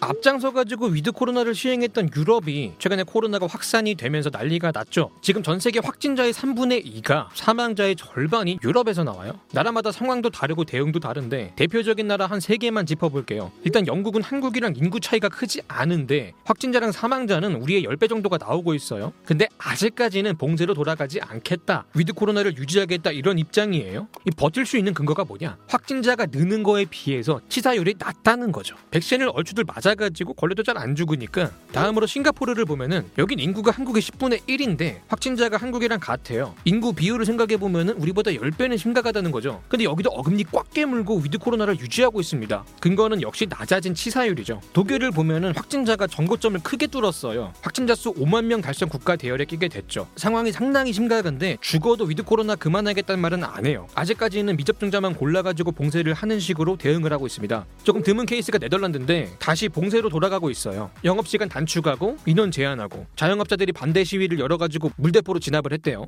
앞장서 가지고 위드 코로나를 시행했던 유럽이 최근에 코로나가 확산이 되면서 난리가 났죠. 지금 전 세계 확진자의 3분의 2가 사망자의 절반이 유럽에서 나와요. 나라마다 상황도 다르고 대응도 다른데 대표적인 나라 한 3개만 짚어볼게요. 일단 영국은 한국이랑 인구 차이가 크지 않은데 확진자랑 사망자는 우리의 10배 정도가 나오고 있어요. 근데 아직까지는 봉쇄로 돌아가지 않겠다. 위드 코로나를 유지하겠다 이런 입장이에요. 이 버틸 수 있는 근거가 뭐냐? 확진자가 느는 거에 비해서 치사율이 낮다는 거죠. 백신을 얼추들 맞아 가지고 걸려도 잘 안 죽으니까 다음으로 싱가포르를 보면은 여긴 인구가 한국의 10분의 1인데 확진자가 한국이랑 같아요. 인구 비율을 생각해 보면은 우리보다 10배는 심각하다는 거죠. 근데 여기도 어금니 꽉 깨물고 위드 코로나를 유지하고 있습니다. 근거는 역시 낮아진 치사율이죠. 독일을 보면은 확진자가 전고점을 크게 뚫었어요. 확진자 수 5만 명 달성 국가 대열에 끼게 됐죠. 상황이 상당히 심각한데 죽어도 위드 코로나 그만하겠다는 말은 안 해요. 아직까지는 미접종자만 골라가지고 봉쇄를 하는 식으로 대응을 하고 있습니다. 조금 드문 케이스가 네덜란드인데 다시 봉쇄로 돌아가고 있어요. 영업시간 단축하고 인원 제한하고 자영업자들이 반대 시위를 열어가지고 물대포로 진압을 했대요.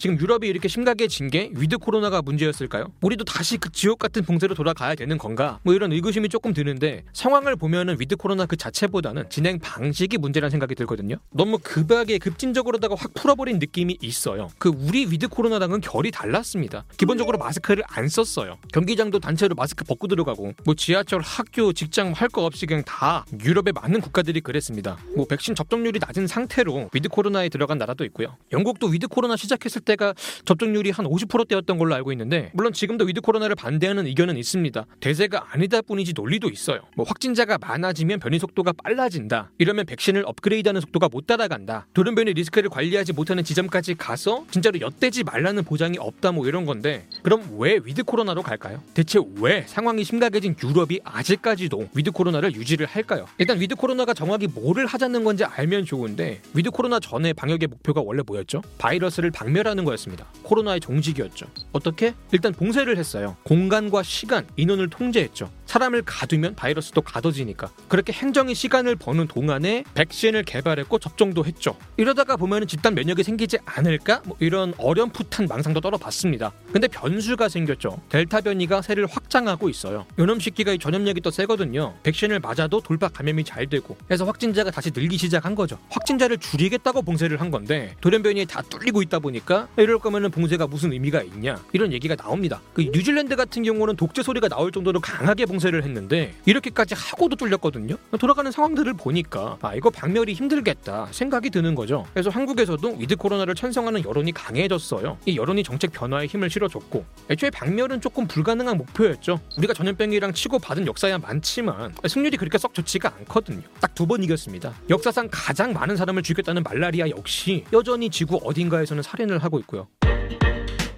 지금 유럽이 이렇게 심각해진 게 위드 코로나가 문제였을까요? 우리도 다시 그 지옥 같은 봉쇄로 돌아가야 되는 건가? 뭐 이런 의구심이 조금 드는데 상황을 보면은 위드 코로나 그 자체보다는 진행 방식이 문제라는 생각이 들거든요. 너무 급하게 급진적으로다가 확 풀어버린 느낌이 있어요. 그 우리 위드 코로나랑은 결이 달랐습니다. 기본적으로 마스크를 안 썼어요. 경기장도 단체로 마스크 벗고 들어가고 뭐 지하철, 학교, 직장 할 거 없이 그냥 다 유럽의 많은 국가들이 그랬습니다. 뭐 백신 접종률이 낮은 상태로 위드 코로나에 들어간 나라도 있고요. 영국도 위드 코로나 시작했을 때 때가 접종률이 한 50%대였던 걸로 알고 있는데 물론 지금도 위드 코로나를 반대하는 의견은 있습니다. 대세가 아니다 뿐이지 논리도 있어요. 뭐 확진자가 많아지면 변이 속도가 빨라진다. 이러면 백신을 업그레이드하는 속도가 못 따라간다. 돌연변이 리스크를 관리하지 못하는 지점까지 가서 진짜로 엿되지 말라는 보장이 없다 뭐 이런 건데 그럼 왜 위드 코로나로 갈까요? 대체 왜 상황이 심각해진 유럽이 아직까지도 위드 코로나를 유지를 할까요? 일단 위드 코로나가 정확히 뭐를 하자는 건지 알면 좋은데 위드 코로나 전에 방역의 목표가 원래 뭐였죠? 바이러스를 박멸하는 하는 거였습니다. 코로나의 종식이었죠. 어떻게? 일단 봉쇄를 했어요. 공간과 시간, 인원을 통제했죠. 사람을 가두면 바이러스도 가둬지니까. 그렇게 행정이 시간을 버는 동안에 백신을 개발했고 접종도 했죠. 이러다가 보면 집단 면역이 생기지 않을까? 뭐 이런 어렴풋한 망상도 떨어봤습니다. 근데 변수가 생겼죠. 델타 변이가 세를 확장하고 있어요. 요놈 시기가 전염력이 더 세거든요. 백신을 맞아도 돌파 감염이 잘 되고 해서 확진자가 다시 늘기 시작한 거죠. 확진자를 줄이겠다고 봉쇄를 한 건데 돌연변이에 다 뚫리고 있다 보니까 이럴 거면은 봉쇄가 무슨 의미가 있냐 이런 얘기가 나옵니다. 그 뉴질랜드 같은 경우는 독재 소리가 나올 정도로 강하게 봉쇄 를 했는데 이렇게까지 하고도 뚫렸거든요. 돌아가는 상황들을 보니까 아 이거 박멸이 힘들겠다 생각이 드는 거죠. 그래서 한국에서도 위드 코로나를 찬성하는 여론이 강해졌어요. 이 여론이 정책 변화에 힘을 실어줬고 애초에 박멸은 조금 불가능한 목표였죠. 우리가 전염병이랑 치고 받은 역사야 많지만 승률이 그렇게 썩 좋지가 않거든요. 딱 두 번 이겼습니다. 역사상 가장 많은 사람을 죽였다는 말라리아 역시 여전히 지구 어딘가에서는 살인을 하고 있고요.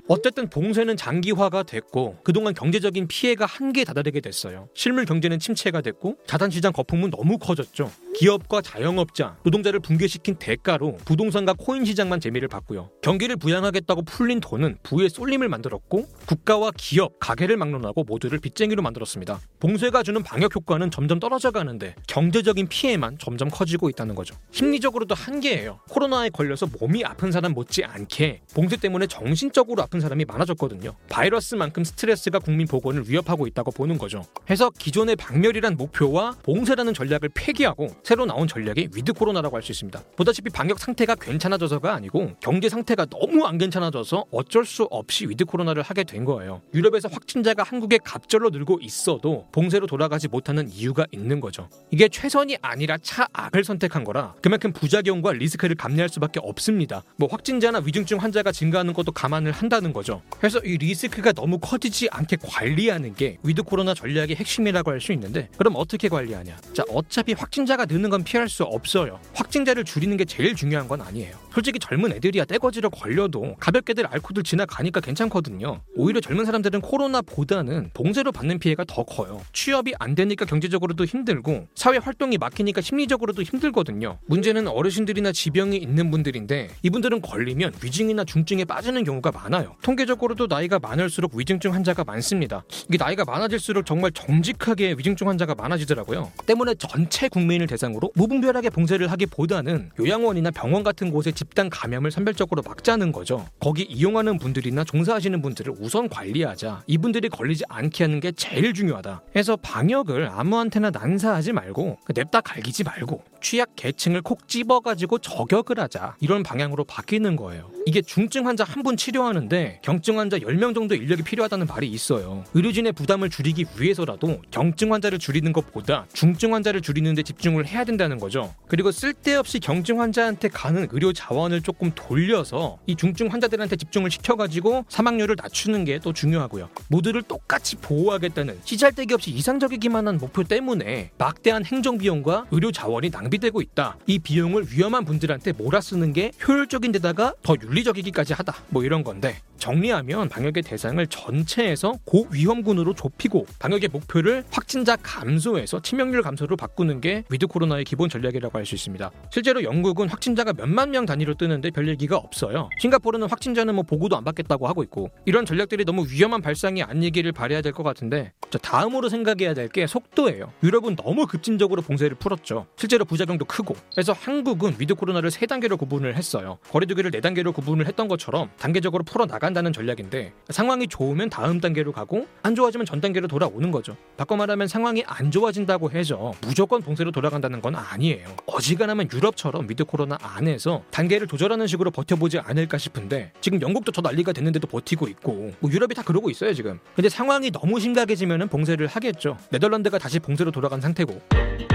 어쨌든 봉쇄는 장기화가 됐고 그동안 경제적인 피해가 한계에 다다르게 됐어요. 실물 경제는 침체가 됐고 자산 시장 거품은 너무 커졌죠. 기업과 자영업자, 노동자를 붕괴시킨 대가로 부동산과 코인 시장만 재미를 봤고요. 경기를 부양하겠다고 풀린 돈은 부의 쏠림을 만들었고 국가와 기업, 가계를 막론하고 모두를 빚쟁이로 만들었습니다. 봉쇄가 주는 방역 효과는 점점 떨어져 가는데 경제적인 피해만 점점 커지고 있다는 거죠. 심리적으로도 한계예요. 코로나에 걸려서 몸이 아픈 사람 못지 않게 봉쇄 때문에 정신적으로 아픈 사람이 많아졌거든요. 바이러스만큼 스트레스가 국민 보건을 위협하고 있다고 보는 거죠. 해서 기존의 박멸이란 목표와 봉쇄라는 전략을 폐기하고 새로 나온 전략이 위드 코로나라고 할 수 있습니다. 보다시피 방역 상태가 괜찮아져서가 아니고 경제 상태가 너무 안 괜찮아져서 어쩔 수 없이 위드 코로나를 하게 된 거예요. 유럽에서 확진자가 한국의 갑절로 늘고 있어도 봉쇄로 돌아가지 못하는 이유가 있는 거죠. 이게 최선이 아니라 차악을 선택한 거라 그만큼 부작용과 리스크를 감내할 수밖에 없습니다. 뭐 확진자나 위중증 환자가 증가하는 것도 감안을 한다 는 거죠. 그래서 이 리스크가 너무 커지지 않게 관리하는 게 위드 코로나 전략의 핵심이라고 할 수 있는데 그럼 어떻게 관리하냐? 자, 어차피 확진자가 느는 건 피할 수 없어요. 확진자를 줄이는 게 제일 중요한 건 아니에요. 솔직히 젊은 애들이야 떼거지로 걸려도 가볍게들 앓고들 지나가니까 괜찮거든요. 오히려 젊은 사람들은 코로나보다는 봉쇄로 받는 피해가 더 커요. 취업이 안 되니까 경제적으로도 힘들고 사회 활동이 막히니까 심리적으로도 힘들거든요. 문제는 어르신들이나 지병이 있는 분들인데 이분들은 걸리면 위중이나 중증에 빠지는 경우가 많아요. 통계적으로도 나이가 많을수록 위중증 환자가 많습니다. 이게 나이가 많아질수록 정말 정직하게 위중증 환자가 많아지더라고요. 때문에 전체 국민을 대상 대상으로 무분별하게 봉쇄를 하기보다는 요양원이나 병원 같은 곳에 집단 감염을 선별적으로 막자는 거죠. 거기 이용하는 분들이나 종사하시는 분들을 우선 관리하자. 이분들이 걸리지 않게 하는 게 제일 중요하다. 해서 방역을 아무한테나 난사하지 말고 냅다 갈기지 말고 취약 계층을 콕 집어가지고 저격을 하자. 이런 방향으로 바뀌는 거예요. 이게 중증 환자 한 분 치료하는데 경증 환자 10명 정도 인력이 필요하다는 말이 있어요. 의료진의 부담을 줄이기 위해서라도 경증 환자를 줄이는 것보다 중증 환자를 줄이는 데 집중을 해야 된다는 거죠. 그리고 쓸데없이 경증 환자한테 가는 의료 자원을 조금 돌려서 이 중증 환자들한테 집중을 시켜가지고 사망률을 낮추는 게 또 중요하고요. 모두를 똑같이 보호하겠다는 씨잘데기 없이 이상적이기만 한 목표 때문에 막대한 행정 비용과 의료 자원이 낭비되고 있다. 이 비용을 위험한 분들한테 몰아쓰는 게 효율적인 데다가 더 윤리적이기까지 하다. 뭐 이런 건데 정리하면 방역의 대상을 전체에서 고위험군으로 좁히고 방역의 목표를 확진자 감소에서 치명률 감소로 바꾸는 게 위드 코로나의 기본 전략이라고 할 수 있습니다. 실제로 영국은 확진자가 몇만 명 단위로 뜨는데 별 얘기가 없어요. 싱가포르는 확진자는 뭐 보고도 안 받겠다고 하고 있고 이런 전략들이 너무 위험한 발상이 아니기를 바래야 될 것 같은데 자, 다음으로 생각해야 될 게 속도예요. 유럽은 너무 급진적으로 봉쇄를 풀었죠. 실제로 부작용도 크고 그래서 한국은 위드 코로나를 세 단계로 구분을 했어요. 거리두기를 네 단계로 구분을 했던 것처럼 단계적으로 풀어 나간 다는 전략인데 상황이 좋으면 다음 단계로 가고 안 좋아지면 전 단계로 돌아오는 거죠. 바꿔 말하면 상황이 안 좋아진다고 해서 무조건 봉쇄로 돌아간다는 건 아니에요. 어지간하면 유럽처럼 위드 코로나 안에서 단계를 조절하는 식으로 버텨보지 않을까 싶은데 지금 영국도 저 난리가 됐는데도 버티고 있고 뭐 유럽이 다 그러고 있어요 지금. 근데 상황이 너무 심각해지면 봉쇄를 하겠죠. 네덜란드가 다시 봉쇄로 돌아간 상태고.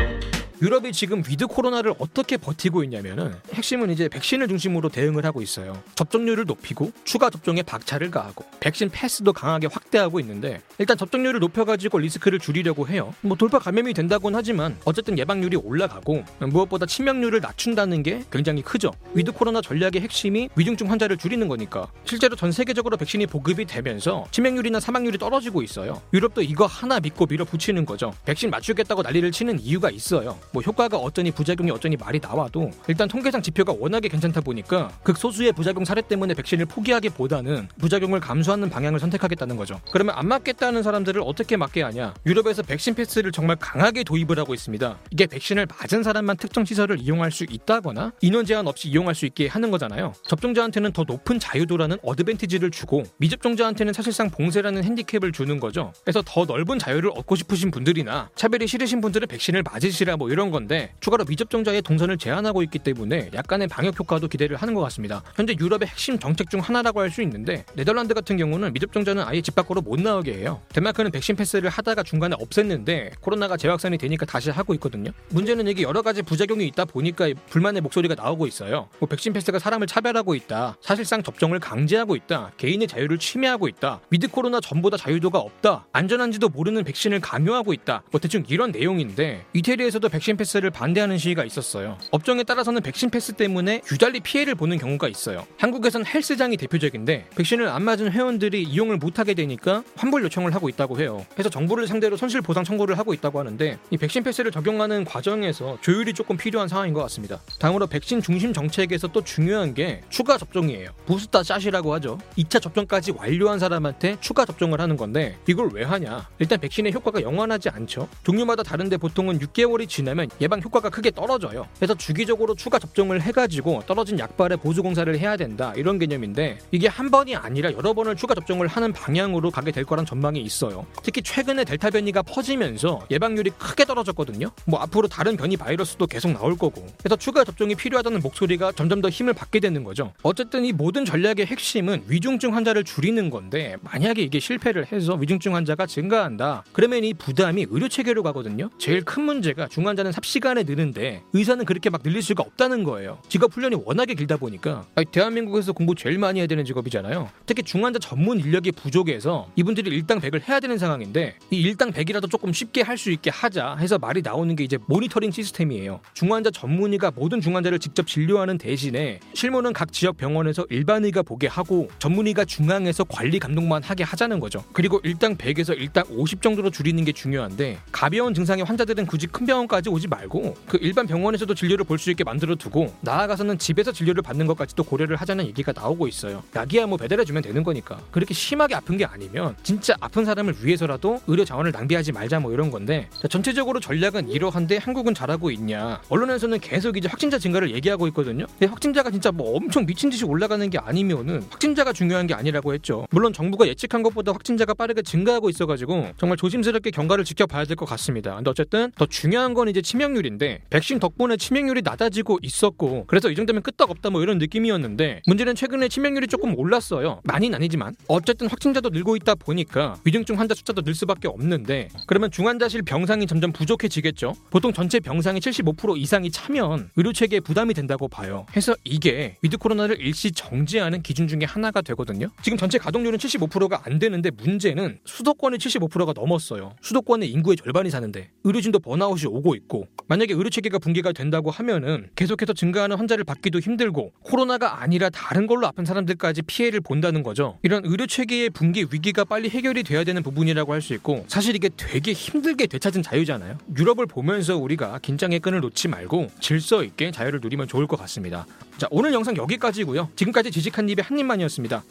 유럽이 지금 위드 코로나를 어떻게 버티고 있냐면은 핵심은 이제 백신을 중심으로 대응을 하고 있어요. 접종률을 높이고 추가 접종에 박차를 가하고 백신 패스도 강하게 확대하고 있는데 일단 접종률을 높여가지고 리스크를 줄이려고 해요. 뭐 돌파 감염이 된다곤 하지만 어쨌든 예방률이 올라가고 무엇보다 치명률을 낮춘다는 게 굉장히 크죠. 위드 코로나 전략의 핵심이 위중증 환자를 줄이는 거니까 실제로 전 세계적으로 백신이 보급이 되면서 치명률이나 사망률이 떨어지고 있어요. 유럽도 이거 하나 믿고 밀어붙이는 거죠. 백신 맞추겠다고 난리를 치는 이유가 있어요. 뭐 효과가 어쩌니 부작용이 어쩌니 말이 나와도 일단 통계상 지표가 워낙에 괜찮다 보니까 극소수의 부작용 사례 때문에 백신을 포기하기보다는 부작용을 감수하는 방향을 선택하겠다는 거죠. 그러면 안 맞겠다는 사람들을 어떻게 맞게 하냐? 유럽에서 백신 패스를 정말 강하게 도입을 하고 있습니다. 이게 백신을 맞은 사람만 특정 시설을 이용할 수 있다거나 인원 제한 없이 이용할 수 있게 하는 거잖아요. 접종자한테는 더 높은 자유도라는 어드밴티지를 주고 미접종자한테는 사실상 봉쇄라는 핸디캡을 주는 거죠. 그래서 더 넓은 자유를 얻고 싶으신 분들이나 차별이 싫으신 분들은 백신을 맞으시라 뭐 이런 건데 추가로 미접종자의 동선을 제한하고 있기 때문에 약간의 방역 효과도 기대를 하는 것 같습니다. 현재 유럽의 핵심 정책 중 하나라고 할 수 있는데 네덜란드 같은 경우는 미접종자는 아예 집 밖으로 못 나오게 해요. 덴마크는 백신 패스를 하다가 중간에 없앴는데 코로나가 재확산이 되니까 다시 하고 있거든요. 문제는 이게 여러 가지 부작용이 있다 보니까 불만의 목소리가 나오고 있어요. 뭐 백신 패스가 사람을 차별하고 있다. 사실상 접종을 강제하고 있다. 개인의 자유를 침해하고 있다. 위드 코로나 전보다 자유도가 없다. 안전한지도 모르는 백신을 강요하고 있다. 뭐 대충 이런 내용인데 이태리에서도 백신 패스를 반대하는 시위가 있었어요. 업종에 따라서는 백신 패스 때문에 유달리 피해를 보는 경우가 있어요. 한국에선 헬스장이 대표적인데 백신을 안 맞은 회원들이 이용을 못하게 되니까 환불 요청을 하고 있다고 해요. 그래서 정부를 상대로 손실 보상 청구를 하고 있다고 하는데 이 백신 패스를 적용하는 과정에서 조율이 조금 필요한 상황인 것 같습니다. 다음으로 백신 중심 정책에서 또 중요한 게 추가 접종이에요. 부스터 샷이라고 하죠. 2차 접종까지 완료한 사람한테 추가 접종을 하는 건데 이걸 왜 하냐? 일단 백신의 효과가 영원하지 않죠. 종류마다 다른데 보통은 6개월이 지나면 예방 효과가 크게 떨어져요. 그래서 주기적으로 추가 접종을 해가지고 떨어진 약발에 보수 공사를 해야 된다 이런 개념인데 이게 한 번이 아니라 여러 번을 추가 접종을 하는 방향으로 가게 될 거란 전망이 있어요. 특히 최근에 델타 변이가 퍼지면서 예방률이 크게 떨어졌거든요. 뭐 앞으로 다른 변이 바이러스도 계속 나올 거고. 그래서 추가 접종이 필요하다는 목소리가 점점 더 힘을 받게 되는 거죠. 어쨌든 이 모든 전략의 핵심은 위중증 환자를 줄이는 건데 만약에 이게 실패를 해서 위중증 환자가 증가한다. 그러면 이 부담이 의료 체계로 가거든요. 제일 큰 문제가 중환자는 삽시간에 느는데 의사는 그렇게 막 늘릴 수가 없다는 거예요. 직업 훈련이 워낙에 길다 보니까 아니, 대한민국에서 공부 제일 많이 해야 되는 직업이잖아요. 특히 중환자 전문 인력이 부족해서 이분들이 일당 100을 해야 되는 상황인데 이 일당 100이라도 조금 쉽게 할 수 있게 하자 해서 말이 나오는 게 이제 모니터링 시스템이에요. 중환자 전문의가 모든 중환자를 직접 진료하는 대신에 실무는 각 지역 병원에서 일반의가 보게 하고 전문의가 중앙에서 관리 감독만 하게 하자는 거죠. 그리고 일당 100에서 일당 50 정도로 줄이는 게 중요한데 가벼운 증상의 환자들은 굳이 큰 병원까지 오지 말고 그 일반 병원에서도 진료를 볼 수 있게 만들어 두고 나아가서는 집에서 진료를 받는 것까지도 고려를 하자는 얘기가 나오고 있어요. 약이야 뭐 배달해 주면 되는 거니까 그렇게 심하게 아픈 게 아니면 진짜 아픈 사람을 위해서라도 의료 자원을 낭비하지 말자 뭐 이런 건데 자, 전체적으로 전략은 이러한데 한국은 잘하고 있냐? 언론에서는 계속 이제 확진자 증가를 얘기하고 있거든요. 근데 확진자가 진짜 뭐 엄청 미친 듯이 올라가는 게 아니면은 확진자가 중요한 게 아니라고 했죠. 물론 정부가 예측한 것보다 확진자가 빠르게 증가하고 있어가지고 정말 조심스럽게 경과를 지켜봐야 될 것 같습니다. 근데 어쨌든 더 중요한 건 이제 치명률인데 백신 덕분에 치명률이 낮아지고 있었고 그래서 이 정도면 끄떡없다 뭐 이런 느낌이었는데 문제는 최근에 치명률이 조금 올랐어요. 많이는 아니지만 어쨌든 확진자도 늘고 있다 보니까 위중증 환자 숫자도 늘 수밖에 없는데 그러면 중환자실 병상이 점점 부족해지겠죠. 보통 전체 병상이 75% 이상이 차면 의료 체계에 부담이 된다고 봐요. 해서 이게 위드 코로나를 일시 정지하는 기준 중에 하나가 되거든요. 지금 전체 가동률은 75%가 안 되는데 문제는 수도권이 75%가 넘었어요. 수도권의 인구의 절반이 사는데 의료진도 번아웃이 오고 있고 만약에 의료 체계가 붕괴가 된다고 하면은 계속해서 증가하는 환자를 받기도 힘들고 코로나가 아니라 다른 걸로 아픈 사람들까지 피해를 본다는 거죠. 이런 의료 체계의 붕괴 위기가 빨리 해결이 돼야 되는 부분이라고 할 수 있고 사실 이게 되게 힘들게 되찾은 자유잖아요. 유럽을 보면서 우리가 긴장의 끈을 놓지 말고 질서 있게 자유를 누리면 좋을 것 같습니다. 자 오늘 영상 여기까지고요. 지금까지 지식한 입의 한 입만이었습니다.